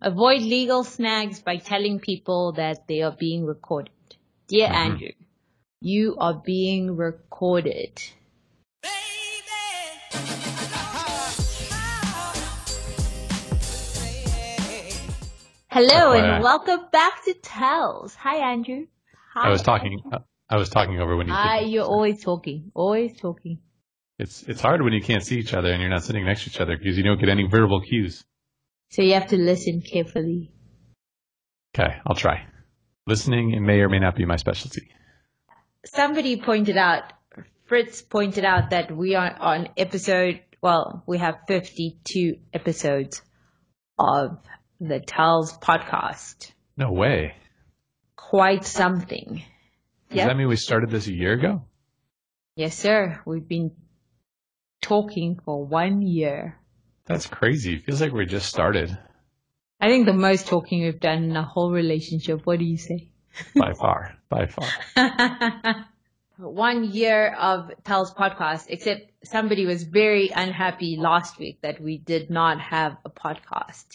avoid legal snags by telling people that they are being recorded. Dear Mhm. Andrew, you are being recorded. Hello FYI. and welcome back to Tells. Hi Andrew. Hi. I was talking. I was talking over when you. Hi, couldn't. you're always talking. Always talking. It's it's hard when you can't see each other and you're not sitting next to each other because you don't get any verbal cues. So you have to listen carefully. Okay, I'll try. Listening may or may not be my specialty. Somebody pointed out, Fritz pointed out that we are on episode, well, we have 52 episodes of the Tells podcast. No way. Quite something. Does Yep. that mean we started this a year ago? Yes, sir. We've been talking for one year. That's crazy. Feels like we just started I think the most talking we've done in a whole relationship. What do you say? by far. By far. One year of Tells podcast, except somebody was very unhappy last week that we did not have a podcast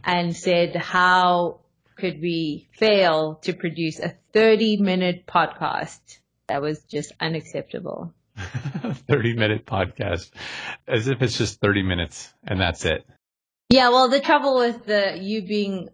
and said, how could we fail to produce a 30 minute podcast? That was just unacceptable. 30 minute podcast. As if it's just 30 minutes and that's it. Yeah, well, the trouble with the you being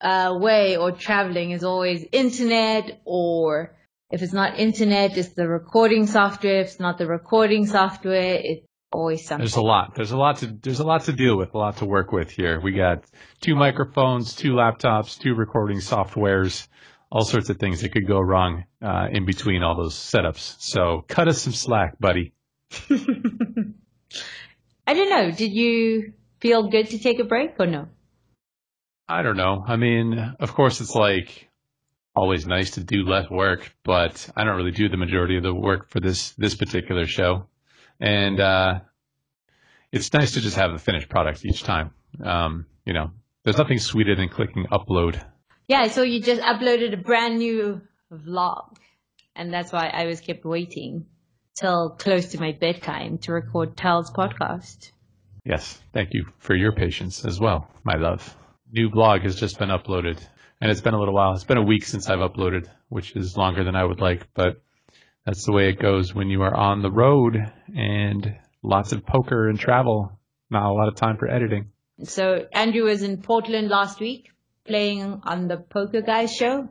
uh, away or traveling is always internet, or if it's not internet, it's the recording software. If it's not the recording software, it's always something. There's a lot. There's a lot to there's a lot to deal with, a lot to work with here. We got two microphones, two laptops, two recording softwares, all sorts of things that could go wrong uh, in between all those setups. So cut us some slack, buddy. I don't know. Did you feel good to take a break or no? I don't know. I mean, of course, it's like always nice to do less work, but I don't really do the majority of the work for this this particular show, and uh, it's nice to just have the finished product each time. Um, you know, there's nothing sweeter than clicking upload Yeah, so you just uploaded a brand new vlog, and that's why I was kept waiting till close to my bedtime to record Tells podcast. Yes, thank you for your patience as well, my love. New blog has just been uploaded, and it's been a little while. It's been a week since I've uploaded, which is longer than I would like, but that's the way it goes when you are on the road and lots of poker and travel. Not a lot of time for editing. So Andrew was in Portland last week playing on the Poker Guys show,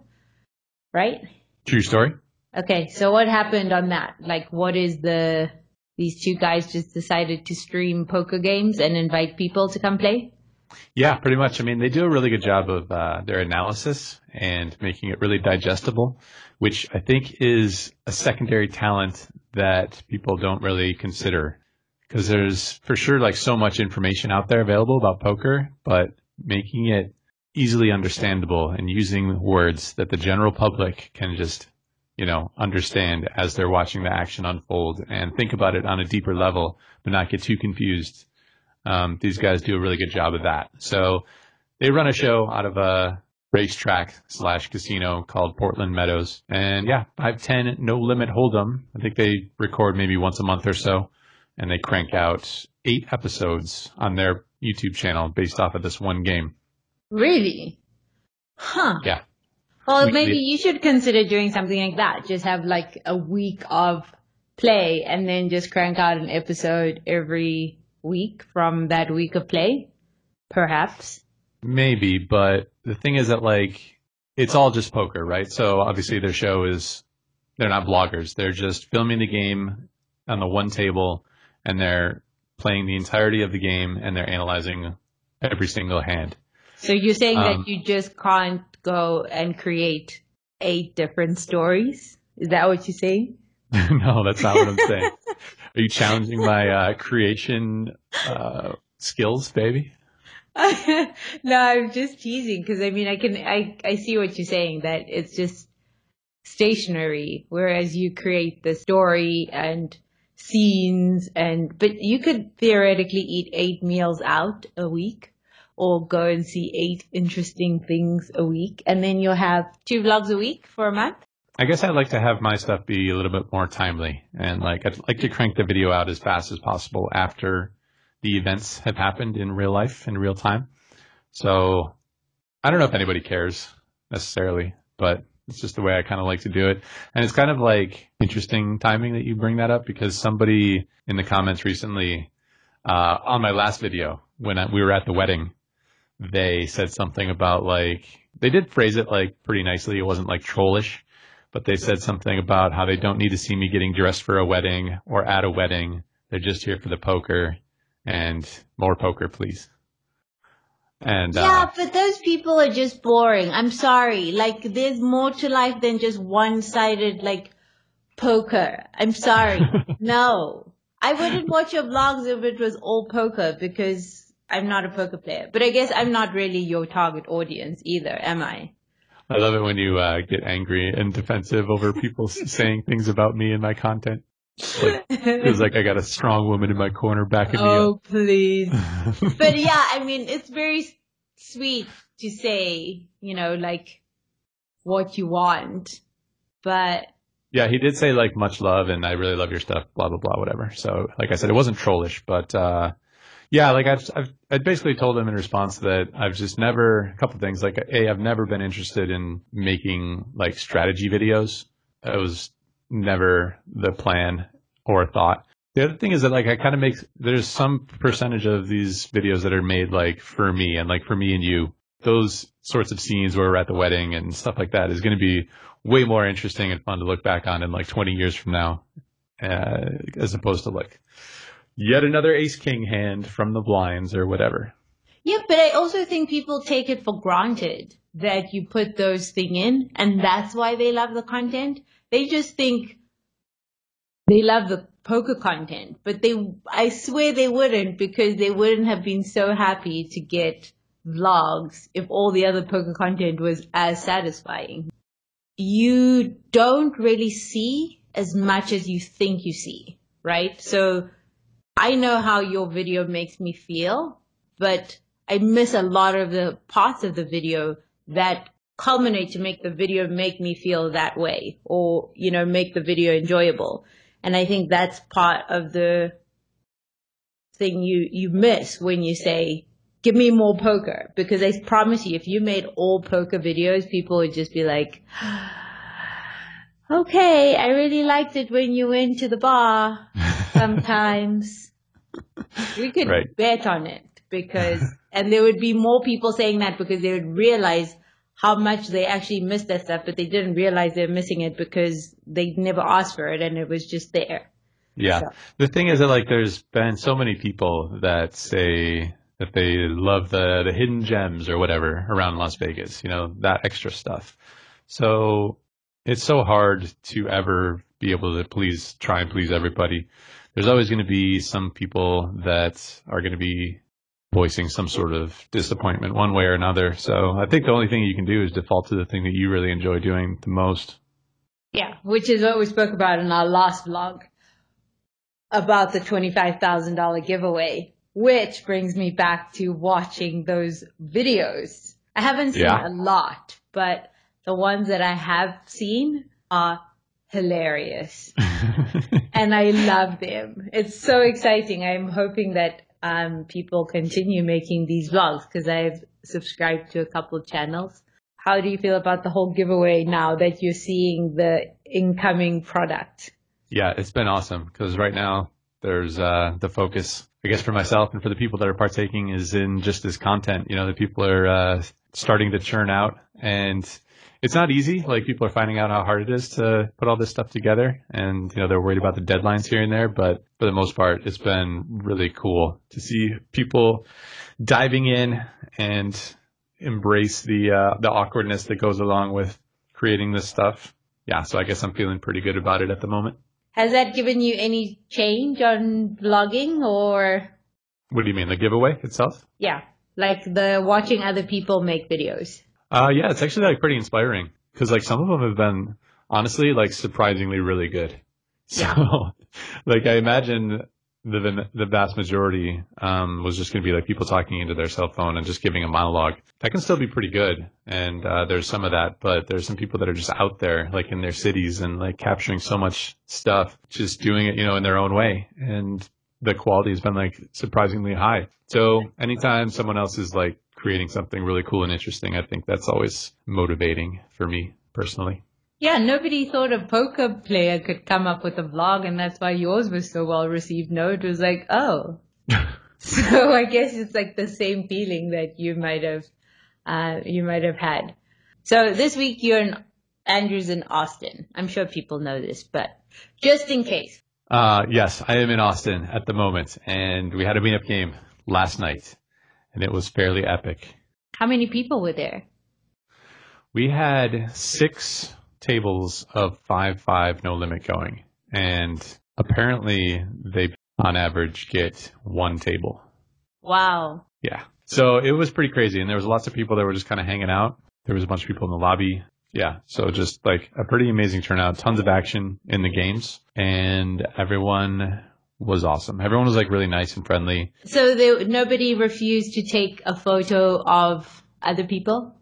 right? True story. Okay, so what happened on that? Like, what is the, these two guys just decided to stream poker games and invite people to come play? Yeah, pretty much. I mean, they do a really good job of uh, their analysis and making it really digestible, which I think is a secondary talent that people don't really consider. Because there's for sure like so much information out there available about poker, but making it easily understandable and using words that the general public can just, you know, understand as they're watching the action unfold and think about it on a deeper level, but not get too confused. Um, these guys do a really good job of that. So they run a show out of a racetrack slash casino called Portland Meadows. And yeah, 510 no limit hold'em. I think they record maybe once a month or so and they crank out eight episodes on their YouTube channel based off of this one game. Really? Huh. Yeah. Well, We- maybe we- you should consider doing something like that. Just have like a week of play and then just crank out an episode every week from that week of play. Perhaps. Maybe, but the thing is that like it's all just poker, right? So obviously their show is they're not bloggers. They're just filming the game on the one table and they're playing the entirety of the game and they're analyzing every single hand. So you're saying Um, that you just can't go and create eight different stories? Is that what you're saying? no, that's not what I'm saying. Are you challenging my uh, creation uh, skills, baby? no, I'm just teasing because I mean I can I I see what you're saying that it's just stationary, whereas you create the story and scenes and but you could theoretically eat eight meals out a week or go and see eight interesting things a week and then you'll have two vlogs a week for a month. I guess I'd like to have my stuff be a little bit more timely and like I'd like to crank the video out as fast as possible after the events have happened in real life in real time. So I don't know if anybody cares necessarily, but it's just the way I kind of like to do it. And it's kind of like interesting timing that you bring that up because somebody in the comments recently, uh, on my last video when I, we were at the wedding, they said something about like, they did phrase it like pretty nicely. It wasn't like trollish, but they said something about how they don't need to see me getting dressed for a wedding or at a wedding. They're just here for the poker and more poker, please. And yeah, uh, but those people are just boring. I'm sorry. Like, there's more to life than just one-sided like poker. I'm sorry. no, I wouldn't watch your vlogs if it was all poker because I'm not a poker player. But I guess I'm not really your target audience either, am I? I love it when you uh, get angry and defensive over people saying things about me and my content. Like, like I got a strong woman in my corner backing me Oh, up. please. but yeah, I mean, it's very sweet to say, you know, like what you want, but Yeah, he did say like much love and I really love your stuff, blah blah blah, whatever. So like I said, it wasn't trollish, but uh yeah, like I've I've I basically told him in response that I've just never a couple things like a I've never been interested in making like strategy videos. That was never the plan or thought. The other thing is that like I kind of make there's some percentage of these videos that are made like for me and like for me and you. Those sorts of scenes where we're at the wedding and stuff like that is going to be way more interesting and fun to look back on in like 20 years from now, uh, as opposed to like yet another ace king hand from the blinds or whatever. yeah, but I also think people take it for granted that you put those thing in and that's why they love the content. They just think they love the poker content, but they, I swear they wouldn't because they wouldn't have been so happy to get vlogs if all the other poker content was as satisfying. You don't really see as much as you think you see, right? So I know how your video makes me feel, but I miss a lot of the parts of the video that culminate to make the video make me feel that way or, you know, make the video enjoyable. And I think that's part of the thing you, you miss when you say, give me more poker. Because I promise you, if you made all poker videos, people would just be like, okay, I really liked it when you went to the bar sometimes. we could Right. bet on it because, and there would be more people saying that because they would realize how much they actually missed that stuff, but they didn't realize they're missing it because they never asked for it and it was just there. Yeah. So- The thing is that like there's been so many people that say that they love the the hidden gems or whatever around Las Vegas, you know, that extra stuff. So it's so hard to ever be able to please try and please everybody. There's always going to be some people that are going to be voicing some sort of disappointment one way or another. So I think the only thing you can do is default to the thing that you really enjoy doing the most. Yeah, which is what we spoke about in our last vlog about the $25,000 giveaway, which brings me back to watching those videos. I haven't seen Yeah. a lot, but the ones that I have seen are hilarious and I love them. It's so exciting. I'm hoping that um, people continue making these vlogs because I've subscribed to a couple of channels. How do you feel about the whole giveaway now that you're seeing the incoming product? Yeah, it's been awesome because right now there's uh, the focus, I guess, for myself and for the people that are partaking is in just this content. You know, the people are uh, starting to churn out, and it's not easy. Like people are finding out how hard it is to put all this stuff together, and you know they're worried about the deadlines here and there. But for the most part, it's been really cool to see people diving in and embrace the uh, the awkwardness that goes along with creating this stuff. Yeah, so I guess I'm feeling pretty good about it at the moment. Has that given you any change on vlogging or, What do you mean, the giveaway itself? yeah, like the watching other people make videos? Uh, yeah, it's actually like pretty inspiring because like some of them have been honestly like surprisingly really good. So, like I imagine the the vast majority um, was just going to be like people talking into their cell phone and just giving a monologue. That can still be pretty good, and uh, there's some of that. But there's some people that are just out there, like in their cities, and like capturing so much stuff, just doing it, you know, in their own way, and the quality has been like surprisingly high. So anytime someone else is like creating something really cool and interesting, I think that's always motivating for me personally. Yeah, nobody thought a poker player could come up with a vlog, and that's why yours was so well received. No, it was like, oh. so I guess it's like the same feeling that you might have, uh, you might have had. So this week you're in Andrew's in Austin. I'm sure people know this, but just in case. Uh, yes, I am in Austin at the moment, and we had a meetup game last night, and it was fairly epic. How many people were there? We had six tables of five five no limit going, and apparently they on average get one table. Wow. Yeah. So it was pretty crazy, and there was lots of people that were just kind of hanging out. There was a bunch of people in the lobby. Yeah. So just like a pretty amazing turnout, tons of action in the games, and everyone was awesome. Everyone was like really nice and friendly. So there, nobody refused to take a photo of other people?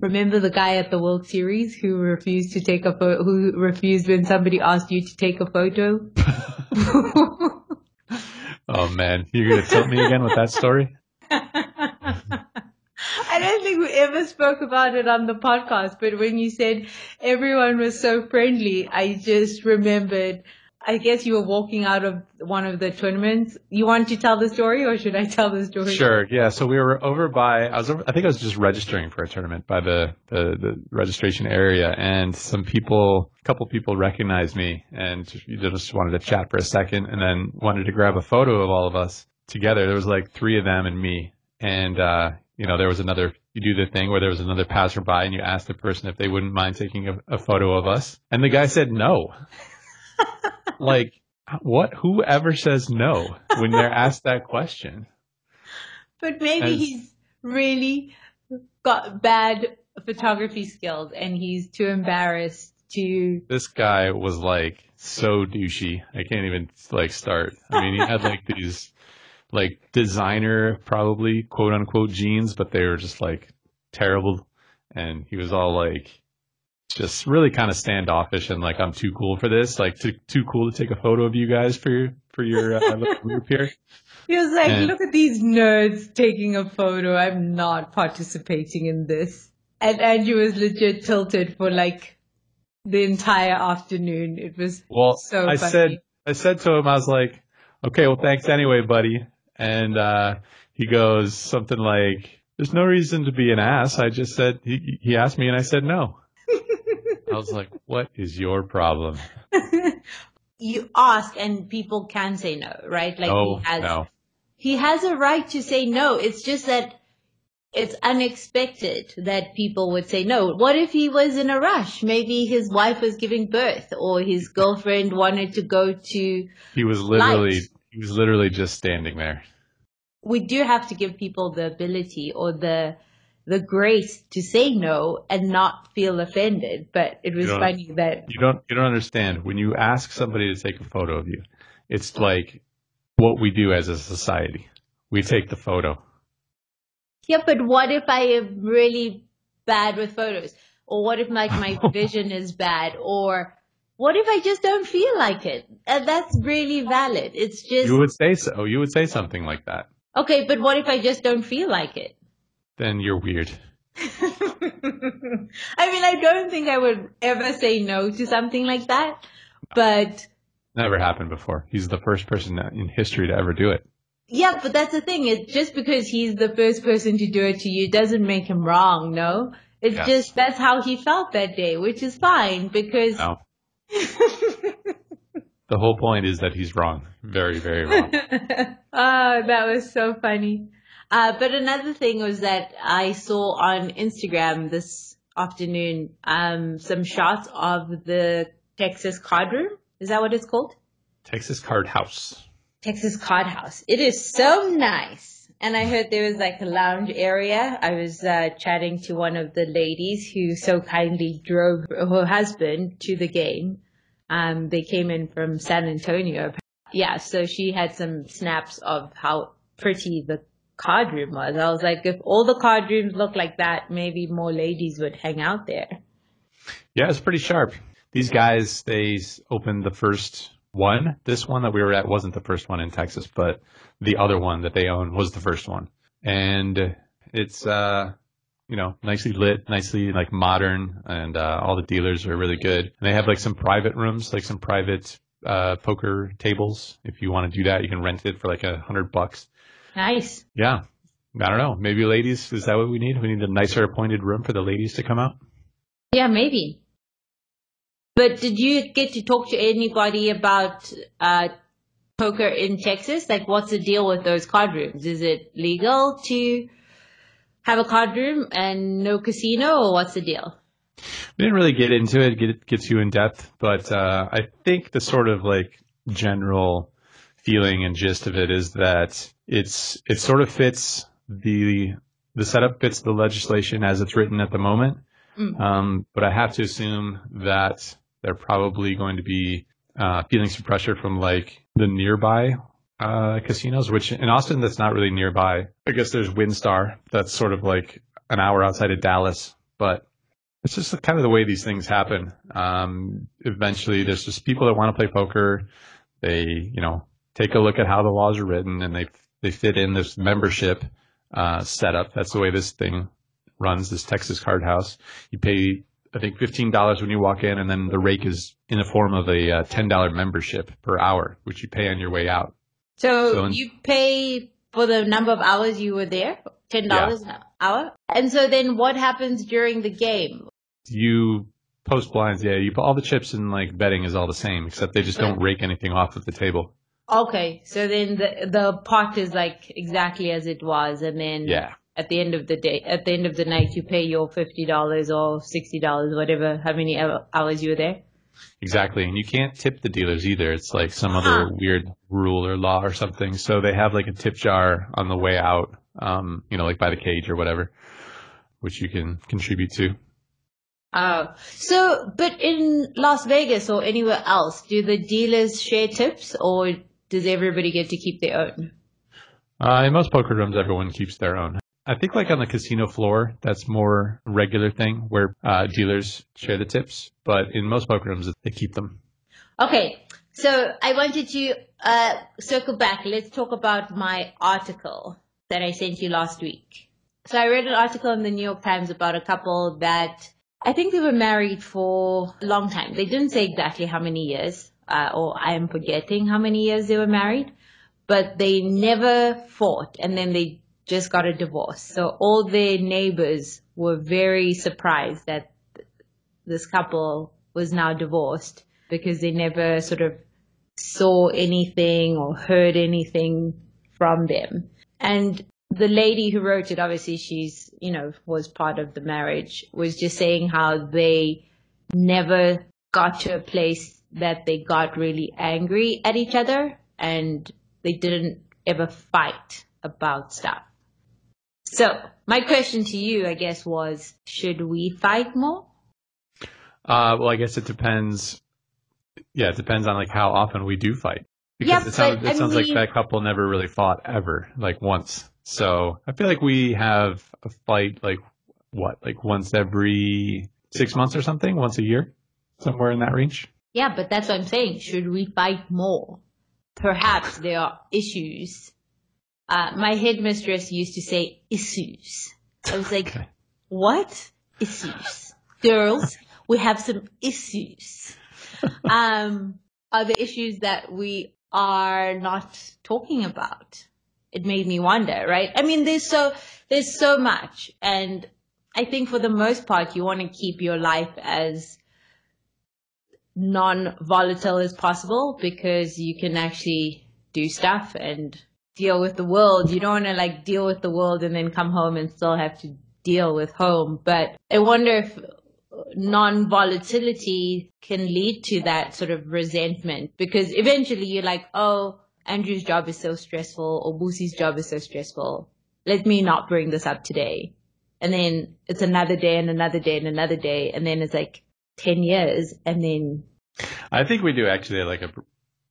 Remember the guy at the World Series who refused to take a photo, who refused when somebody asked you to take a photo? oh man, you're going to tilt me again with that story? I don't think we ever spoke about it on the podcast, but when you said everyone was so friendly, I just remembered. I guess you were walking out of one of the tournaments. You want to tell the story, or should I tell the story? Sure. Yeah. So we were over by. I was. Over, I think I was just registering for a tournament by the, the the registration area, and some people, a couple people recognized me, and just wanted to chat for a second, and then wanted to grab a photo of all of us together. There was like three of them and me, and uh, you know, there was another, you do the thing where there was another passerby and you ask the person if they wouldn't mind taking a, a photo of us. And the guy said no. Like, what? Whoever says no when they're asked that question? But maybe he's really got bad photography skills and he's too embarrassed to. This guy was like so douchey. I can't even like start. I mean, he had like these like designer, probably quote unquote jeans, but they were just like terrible. And he was all like, just really kind of standoffish and like, I'm too cool for this. Like, too, too cool to take a photo of you guys for your, for your uh, group here. He was like, and, look at these nerds taking a photo. I'm not participating in this. And Andrew was legit tilted for like the entire afternoon. It was well, so I funny. said, I said to him, I was like, okay, well, thanks anyway, buddy and uh, he goes something like, "There's no reason to be an ass." I just said he he asked me, and I said no. I was like, "What is your problem?" you ask, and people can say no, right? Like oh, he has, no. he has a right to say no. It's just that it's unexpected that people would say no. What if he was in a rush? Maybe his wife was giving birth or his girlfriend wanted to go to. He was literally light. He was literally just standing there. We do have to give people the ability or the the grace to say no and not feel offended. But it was funny that you don't you don't understand when you ask somebody to take a photo of you. It's like what we do as a society. We take the photo. Yeah, but what if I am really bad with photos? Or what if like my vision is bad? Or what if I just don't feel like it? And that's really valid. It's just. You would say so. You would say something like that. Okay, but what if I just don't feel like it? Then you're weird. I mean, I don't think I would ever say no to something like that, but. Never happened before. He's the first person in history to ever do it. Yeah, but that's the thing. It's just because he's the first person to do it to you doesn't make him wrong, no? It's yeah. just that's how he felt that day, which is fine because no. the whole point is that he's wrong. Very, very wrong. oh, that was so funny. Uh, but another thing was that I saw on Instagram this afternoon um, some shots of the Texas Card Room. Is that what it's called? Texas Card House. Texas Card House. It is so nice. And I heard there was like a lounge area. I was uh, chatting to one of the ladies who so kindly drove her husband to the game. Um, they came in from San Antonio. Yeah, so she had some snaps of how pretty the card room was. I was like, if all the card rooms look like that, maybe more ladies would hang out there. Yeah, it's pretty sharp. These guys, they opened the first one. This one that we were at wasn't the first one in Texas, but the other one that they own was the first one. And It's uh, you know, nicely lit, nicely like modern, and uh, all the dealers are really good. And they have like some private rooms, like some private uh, poker tables. If you want to do that, you can rent it for like a hundred bucks. Nice. Yeah. I don't know. Maybe ladies, is that what we need? We need a nicer appointed room for the ladies to come out. Yeah, maybe. But did you get to talk to anybody about uh, poker in Texas? Like, what's the deal with those card rooms? Is it legal to have a card room and no casino, or what's the deal? We didn't really get into it, get get too in depth, but uh, I think the sort of like general feeling and gist of it is that it's it sort of fits the the setup fits the legislation as it's written at the moment. Mm. Um, but I have to assume that they're probably going to be uh, feeling some pressure from like the nearby uh, casinos, which in Austin that's not really nearby. I guess there's WinStar that's sort of like an hour outside of Dallas, but it's just kind of the way these things happen. Um, eventually, there's just people that want to play poker. They, you know, take a look at how the laws are written, and they they fit in this membership uh, setup. That's the way this thing runs. This Texas Card House. You pay, I think, fifteen dollars when you walk in, and then the rake is in the form of a uh, ten dollar membership per hour, which you pay on your way out. So, so in, you pay for the number of hours you were there, ten dollars yeah. an hour. And so then, what happens during the game? You post blinds, yeah. You put all the chips in like betting is all the same, except they just don't rake anything off of the table. Okay, so then the the pot is like exactly as it was, and then yeah. At the end of the day, at the end of the night, you pay your fifty dollars or sixty dollars, whatever, how many hours you were there. Exactly, and you can't tip the dealers either. It's like some other weird rule or law or something. So they have like a tip jar on the way out, um, you know, like by the cage or whatever, which you can contribute to. Oh, so but in Las Vegas or anywhere else, do the dealers share tips, or does everybody get to keep their own? Uh, in most poker rooms, everyone keeps their own. I think like on the casino floor, that's more regular thing where uh, dealers share the tips, but in most poker rooms, they keep them. Okay, so I wanted to uh, circle back. Let's talk about my article that I sent you last week. So I read an article in the New York Times about a couple that I think they were married for a long time. They didn't say exactly how many years, uh, or I am forgetting how many years they were married, but they never fought and then they just got a divorce. So all their neighbors were very surprised that this couple was now divorced because they never sort of saw anything or heard anything from them. And the lady who wrote it, obviously she's, you know, was part of the marriage, was just saying how they never got to a place that they got really angry at each other and they didn't ever fight about stuff. So my question to you, I guess, was, should we fight more? Uh, well, I guess it depends. Yeah, it depends on like how often we do fight. Because yeah, it sounds, it sounds mean, like that couple never really fought ever, like once. So I feel like we have a fight like what, like once every six months or something, once a year, somewhere in that range. Yeah, but that's what I'm saying. Should we fight more? Perhaps there are issues uh, my headmistress used to say issues. I was like, okay. what? Issues. Girls, we have some issues. um, are the issues that we are not talking about? It made me wonder, right? I mean, there's so, there's so much. And I think for the most part, you want to keep your life as non-volatile as possible because you can actually do stuff and deal with the world. You don't want to like deal with the world and then come home and still have to deal with home. But I wonder if non-volatility can lead to that sort of resentment because eventually you're like, oh, Andrew's job is so stressful or Boosie's job is so stressful. Let me not bring this up today. And then it's another day and another day and another day. And then it's like 10 years and then. I think we do actually like a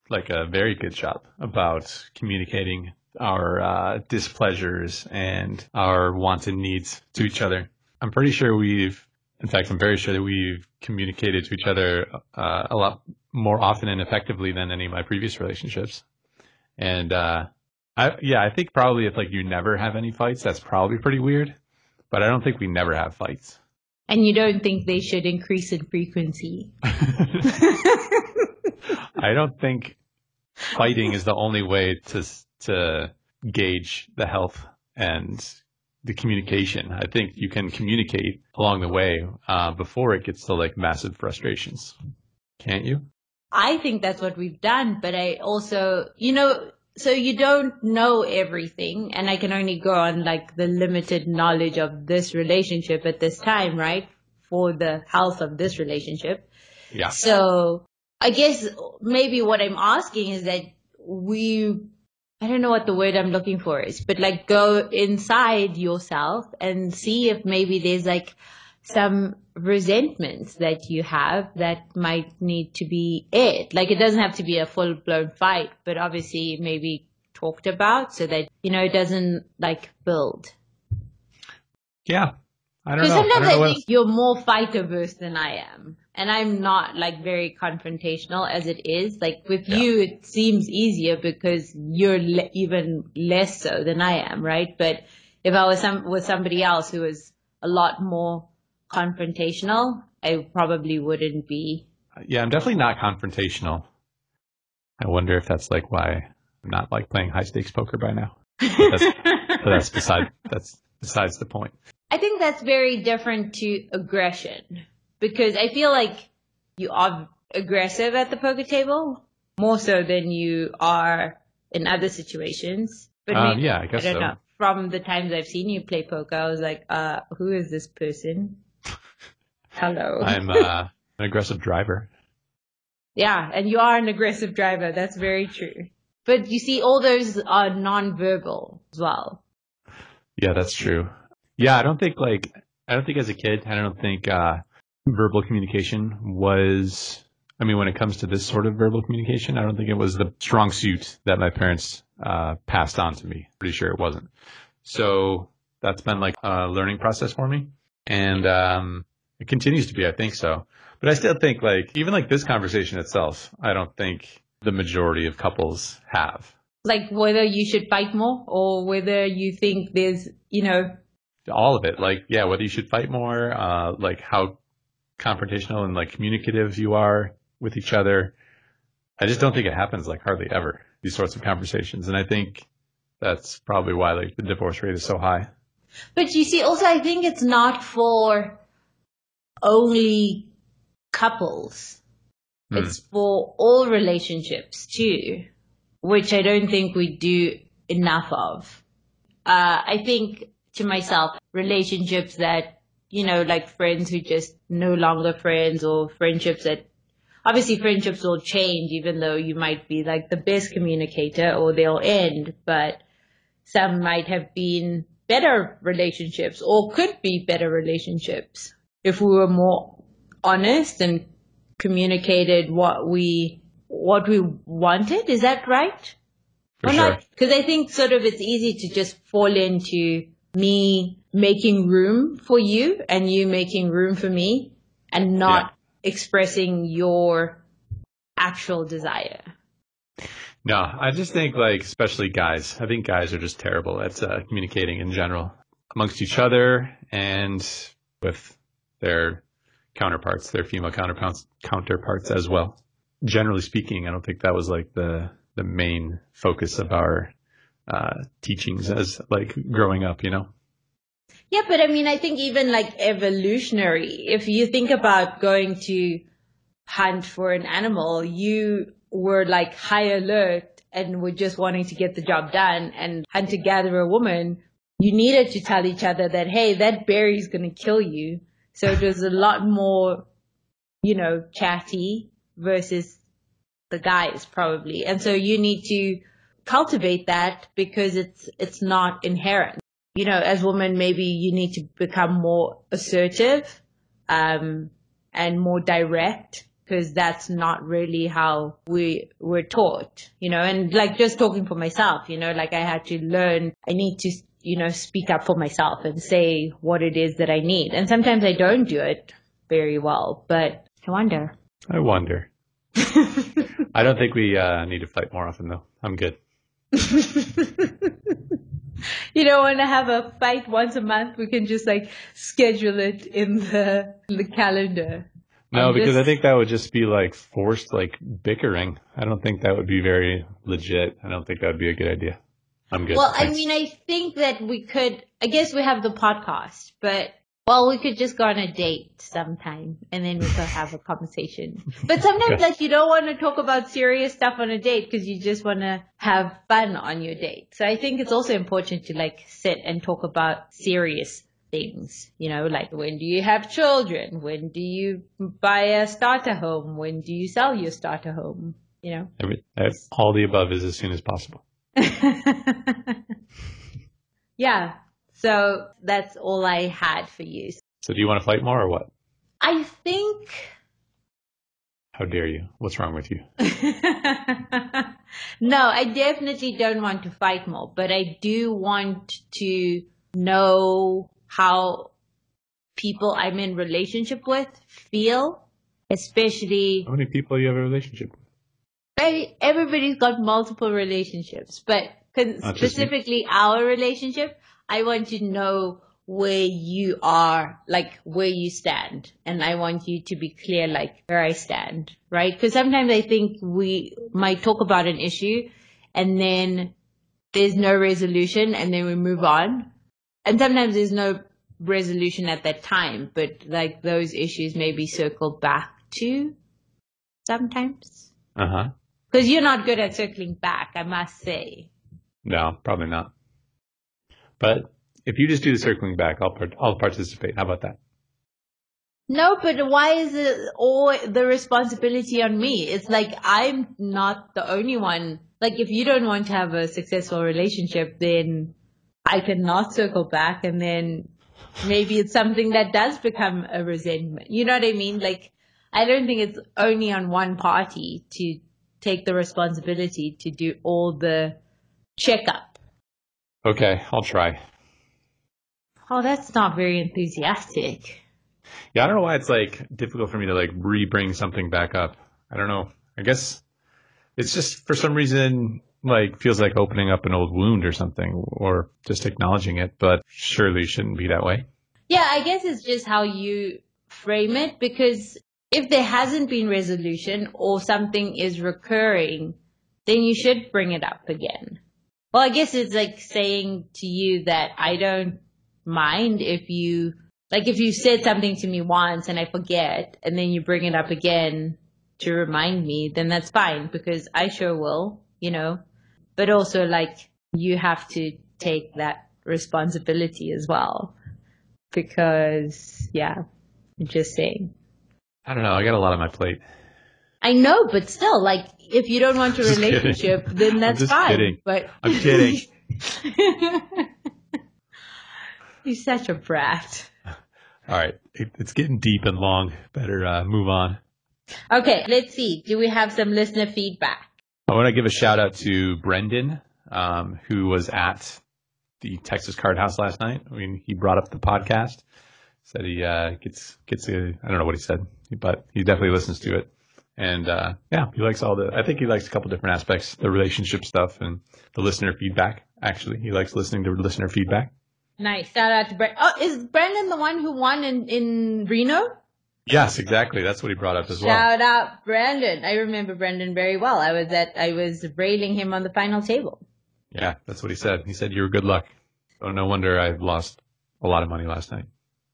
like a very good job about communicating our uh, displeasures and our wants and needs to each other. I'm pretty sure we've, in fact, I'm very sure that we've communicated to each other uh, a lot more often and effectively than any of my previous relationships. And uh, I, yeah, I think probably if like you never have any fights, that's probably pretty weird. But I don't think we never have fights. And you don't think they should increase in frequency? I don't think fighting is the only way to to gauge the health and the communication. I think you can communicate along the way uh, before it gets to like massive frustrations. Can't you? I think that's what we've done, but I also, you know, so you don't know everything and I can only go on like the limited knowledge of this relationship at this time, right? For the health of this relationship. Yeah. So I guess maybe what I'm asking is that we, I don't know what the word I'm looking for is, but like go inside yourself and see if maybe there's like some resentments that you have that might need to be aired. Like it doesn't have to be a full blown fight, but obviously maybe talked about so that, you know, it doesn't like build. Yeah. I don't know. I sometimes don't I, know what- think you're more fight averse than I am. And I'm not like very confrontational as it is. Like with Yeah. you, it seems easier because you're le- even less so than I am, right? But if I was some, with somebody else who was a lot more confrontational, I probably wouldn't be. yeah, I'm definitely not confrontational. I wonder if that's like why I'm not like playing high stakes poker by now. That's, that's beside that's besides the point. I think that's very different to aggression because I feel like you are aggressive at the poker table more so than you are in other situations. But Um, maybe- yeah, I guess I don't so. know. From the times I've seen you play poker, I was like, uh, who is this person? Hello. I'm uh, an aggressive driver. yeah, and you are an aggressive driver. That's very true. But you see, all those are non-verbal as well. Yeah, that's true. Yeah, I don't think like I don't think as a kid, I don't think uh, verbal communication was. I mean, when it comes to this sort of verbal communication, I don't think it was the strong suit that my parents uh, passed on to me. Pretty sure it wasn't. So that's been like a learning process for me, and um, it continues to be. I think so. But I still think like even like this conversation itself, I don't think the majority of couples have. Like whether you should fight more or whether you think there's, you know, all of it like yeah whether you should fight more uh like how confrontational and like communicative you are with each other i just don't think it happens like hardly ever these sorts of conversations and i think that's probably why like the divorce rate is so high But you see, also I think it's not for only couples. Hmm. It's for all relationships too, which I don't think we do enough of. Uh, I think to myself, relationships that, you know, like friends who just no longer friends or friendships that obviously friendships will change even though you might be like the best communicator or they'll end, but some might have been better relationships or could be better relationships if we were more honest and communicated what we what we wanted. Is that right? for or sure not? Because I think sort of it's easy to just fall into me making room for you and you making room for me and not expressing your actual desire. No i just think like especially guys i think guys are just terrible at uh, communicating in general amongst each other and with their counterparts their female counterparts counterparts as well generally speaking, I don't think that was like the the main focus of our uh, teachings as like growing up. You know, Yeah, but I mean, I think even like evolutionary, if you think about going to hunt for an animal, you were like high alert and were just wanting to get the job done and hunter gatherer woman, you needed to tell each other that, hey, that berry's going to kill you. So it was a lot more, you know, chatty versus the guys probably. And so you need to cultivate that because it's, it's not inherent you know, as women, maybe you need to become more assertive, um, and more direct because that's not really how we were taught, you know, and like just talking for myself, you know, like I had to learn, I need to, you know, speak up for myself and say what it is that I need. And sometimes I don't do it very well, but I wonder. I wonder. I don't think we uh, need to fight more often though. I'm good. you don't want to have a fight once a month. We can just like schedule it in the in the calendar. No, I'm because just- I think that would just be like forced like bickering. I don't think that would be very legit. I don't think that would be a good idea. I'm good. Well, I mean, I think that we could. I guess we have the podcast, but well, we could just go on a date sometime, and then we could have a conversation. But sometimes, like, you don't want to talk about serious stuff on a date because you just want to have fun on your date. So I think it's also important to like sit and talk about serious things. You know, like when do you have children? When do you buy a starter home? When do you sell your starter home? You know. Every, ev- all the above is as soon as possible. yeah. So that's all I had for you. So do you want to fight more or what? I think. How dare you? What's wrong with you? no, I definitely don't want to fight more, but I do want to know how people I'm in relationship with feel, especially How many people you have a relationship with? I, everybody's got multiple relationships, but con- Not me. specifically our relationship, I want to know where you are, like where you stand, and I want you to be clear, like where I stand, right? Because sometimes I think we might talk about an issue, and then there's no resolution, and then we move on, and sometimes there's no resolution at that time, but like those issues maybe circle back to sometimes. Uh huh. Because you're not good at circling back, I must say. No, probably not. But if you just do the circling back, I'll part- I'll participate. How about that? No, but why is it all the responsibility on me? It's like I'm not the only one. Like if you don't want to have a successful relationship, then I cannot circle back and then maybe it's something that does become a resentment. You know what I mean? Like I don't think it's only on one party to take the responsibility to do all the checkup. Okay, I'll try. Oh, that's not very enthusiastic. Yeah, I don't know why it's like difficult for me to like re-bring something back up. I don't know. I guess it's just for some reason like feels like opening up an old wound or something, or just acknowledging it. But surely shouldn't be that way. Yeah, I guess it's just how you frame it because if there hasn't been resolution or something is recurring, then you should bring it up again. Well, I guess it's like saying to you that I don't mind if you, like if you said something to me once and I forget and then you bring it up again to remind me, then that's fine because I sure will, you know. But also like you have to take that responsibility as well because yeah, I'm just saying. I don't know. I got a lot on my plate. I know, but still, like, if you don't want your Just kidding. relationship, then I'm that's just fine. kidding. But I'm kidding. You're such a brat. All right, it, it's getting deep and long. Better uh, move on. Okay, let's see. Do we have some listener feedback? I want to give a shout out to Brendan, um, who was at the Texas Card House last night. I mean, he brought up the podcast. Said he uh, gets gets a I don't know what he said, but he definitely listens to it. And uh, yeah, he likes all the. I think he likes a couple different aspects, the relationship stuff and the listener feedback. Actually, he likes listening to listener feedback. Nice. Shout out to Brandon. Oh, is Brendan the one who won in, in Reno? Yes, exactly. That's what he brought up as well. Shout out Brandon. I remember Brandon very well. I was at, I was railing him on the final table. Yeah, that's what he said. He said you were good luck. Oh, no wonder I lost a lot of money last night.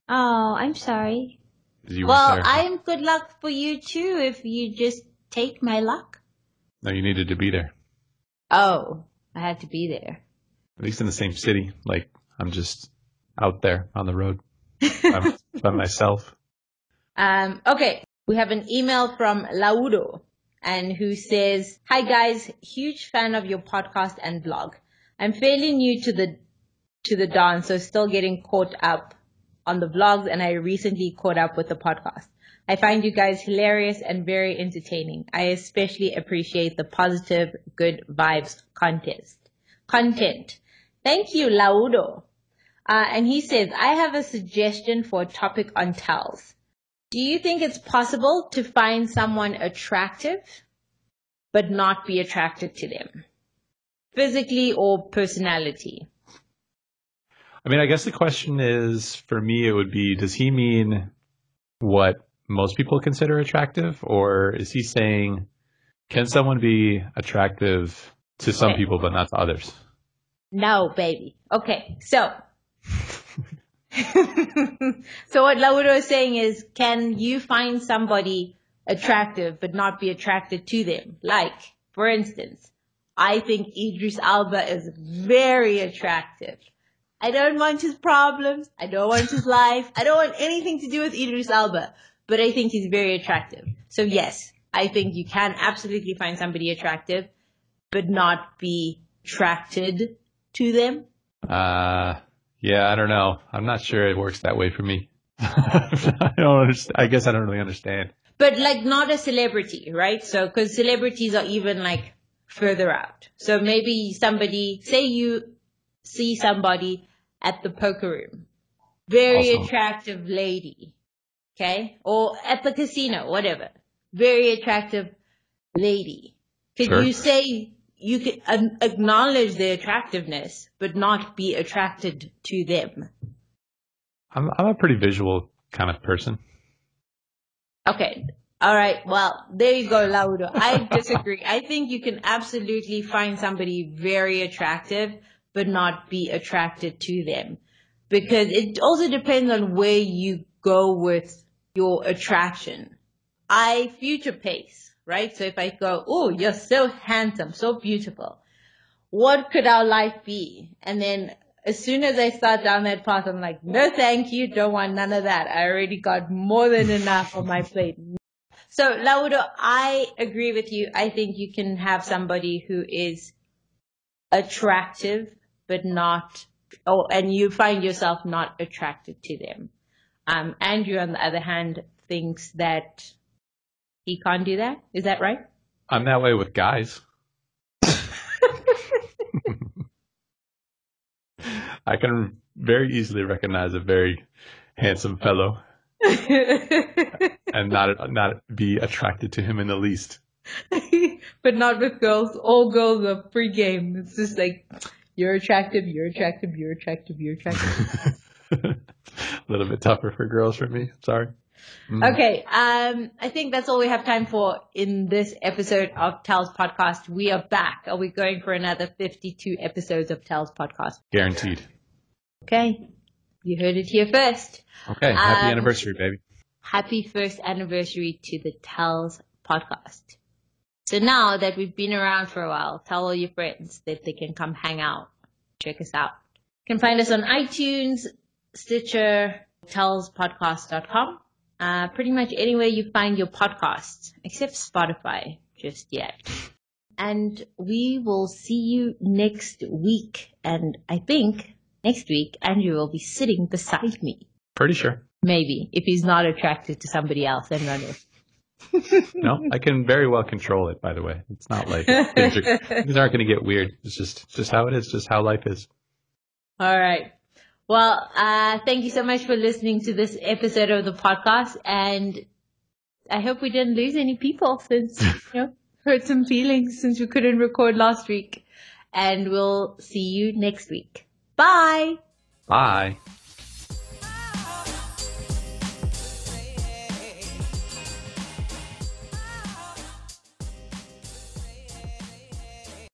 Oh, I'm sorry. Well. I'm good luck for you too if you just take my luck. No, you needed to be there. Oh, I had to be there. At least in the same city. Like I'm just out there on the road by, by myself. Um, okay, we have an email from Laudo and who says, "Hi guys, huge fan of your podcast and blog. I'm fairly new to the to the dance, so still getting caught up on the vlogs, and I recently caught up with the podcast. I find you guys hilarious and very entertaining. I especially appreciate the positive, good vibes contest content. Thank you, Laudo." Uh, and he says, I have a suggestion for a topic on tells. Do you think it's possible to find someone attractive, but not be attracted to them? physically or personality? I mean, I guess the question is for me, it would be does he mean what most people consider attractive, or is he saying can someone be attractive to some Okay. people but not to others? No, baby. Okay, so. so what Lauro is saying is, can you find somebody attractive but not be attracted to them? Like, for instance, I think Idris Elba is very attractive. I don't want his problems. I don't want his life. I don't want anything to do with Idris Elba, but I think he's very attractive. So yes, I think you can absolutely find somebody attractive, but not be attracted to them. Uh, yeah, I don't know. I'm not sure it works that way for me. I don't understand. I guess I don't really understand. But like not a celebrity, right? So, cause celebrities are even like further out. So maybe somebody, say you see somebody at the poker room. Very Awesome. attractive lady. Okay? Or at the casino, whatever. Very attractive lady. Could Sure. you say you could an- acknowledge their attractiveness, but not be attracted to them? I'm I'm a pretty visual kind of person. Okay. All right. Well, there you go, Lauro. I disagree. I think you can absolutely find somebody very attractive, but not be attracted to them. Because it also depends on where you go with your attraction. I future pace, right? So if I go, oh, you're so handsome, so beautiful. What could our life be? And then as soon as I start down that path, I'm like, no, thank you. Don't want none of that. I already got more than enough on my plate. So, Lauro, I agree with you. I think you can have somebody who is attractive, but not, oh, and you find yourself not attracted to them. Um, Andrew, on the other hand, thinks that he can't do that. Is that right? I'm that way with guys. I can very easily recognize a very handsome fellow and not not be attracted to him in the least. but not with girls. All girls are free game. It's just like, you're attractive, you're attractive, you're attractive, you're attractive. a little bit tougher for girls for me. Sorry. Mm. Okay, um, I think that's all we have time for in this episode of Tells podcast. We are back. Are we going for another 52 episodes of Tells podcast? Guaranteed. Okay, you heard it here first. Okay. Happy Um, anniversary, baby. Happy first anniversary to the Tells podcast. So now that we've been around for a while, tell all your friends that they can come hang out. Check us out. You can find us on iTunes, Stitcher, tellspodcast.com. Uh, pretty much anywhere you find your podcasts, except Spotify, just yet. And we will see you next week. And I think next week, Andrew will be sitting beside me. Pretty sure. Maybe, if he's not attracted to somebody else and running. No, I can very well control it. By the way, it's not like things, are, things aren't going to get weird. It's just just how it is. Just how life is. All right. Well, uh, thank you so much for listening to this episode of the podcast. And I hope we didn't lose any people since, you know, hurt some feelings since we couldn't record last week. And we'll see you next week. Bye. Bye.